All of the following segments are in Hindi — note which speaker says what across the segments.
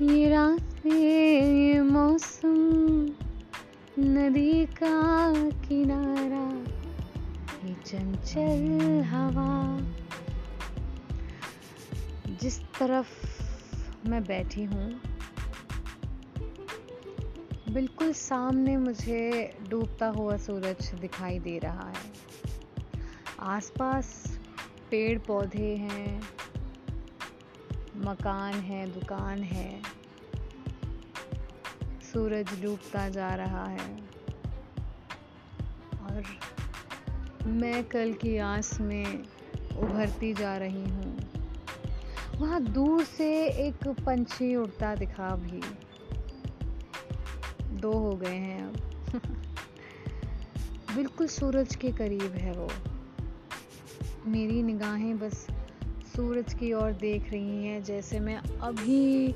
Speaker 1: ये मौसम, नदी का किनारा, ये चंचल हवा। जिस तरफ़ मैं बैठी हूँ, बिल्कुल सामने मुझे डूबता हुआ सूरज दिखाई दे रहा है। आसपास पेड़ पौधे हैं मकान है, दुकान है। सूरज डूबता जा रहा है। और मैं कल की आस में उभरती जा रही हूँ। वहाँ दूर से एक पंछी उड़ता दिखा भी। दो हो गए हैं अब। बिल्कुल सूरज के करीब है वो। मेरी निगाहें बस सूरज की ओर देख रही हैं, जैसे मैं अभी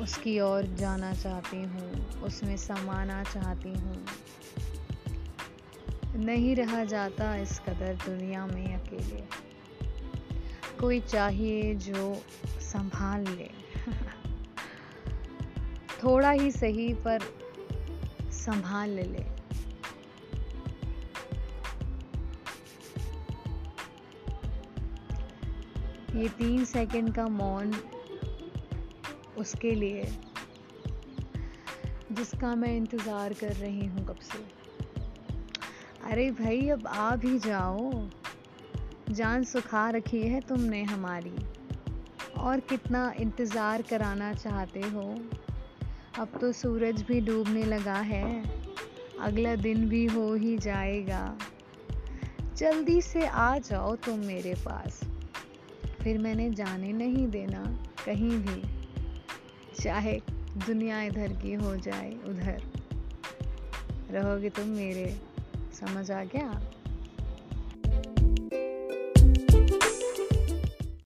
Speaker 1: उसकी ओर जाना चाहती हूँ, उसमें समाना चाहती हूँ। नहीं रहा जाता इस कदर दुनिया में अकेले। कोई चाहिए जो संभाल ले। थोड़ा ही सही पर संभाल ले। ये तीन सेकंड का मौन उसके लिए, जिसका मैं इंतज़ार कर रही हूँ कब से। अरे भाई, अब आ भी जाओ। जान सुखा रखी है तुमने हमारी। और कितना इंतज़ार कराना चाहते हो। अब तो सूरज भी डूबने लगा है। अगला दिन भी हो ही जाएगा। जल्दी से आ जाओ तुम मेरे पास। फिर मैंने जाने नहीं देना कहीं भी। चाहे दुनिया इधर की हो जाए उधर। रहोगे तुम मेरे? समझ आ गया?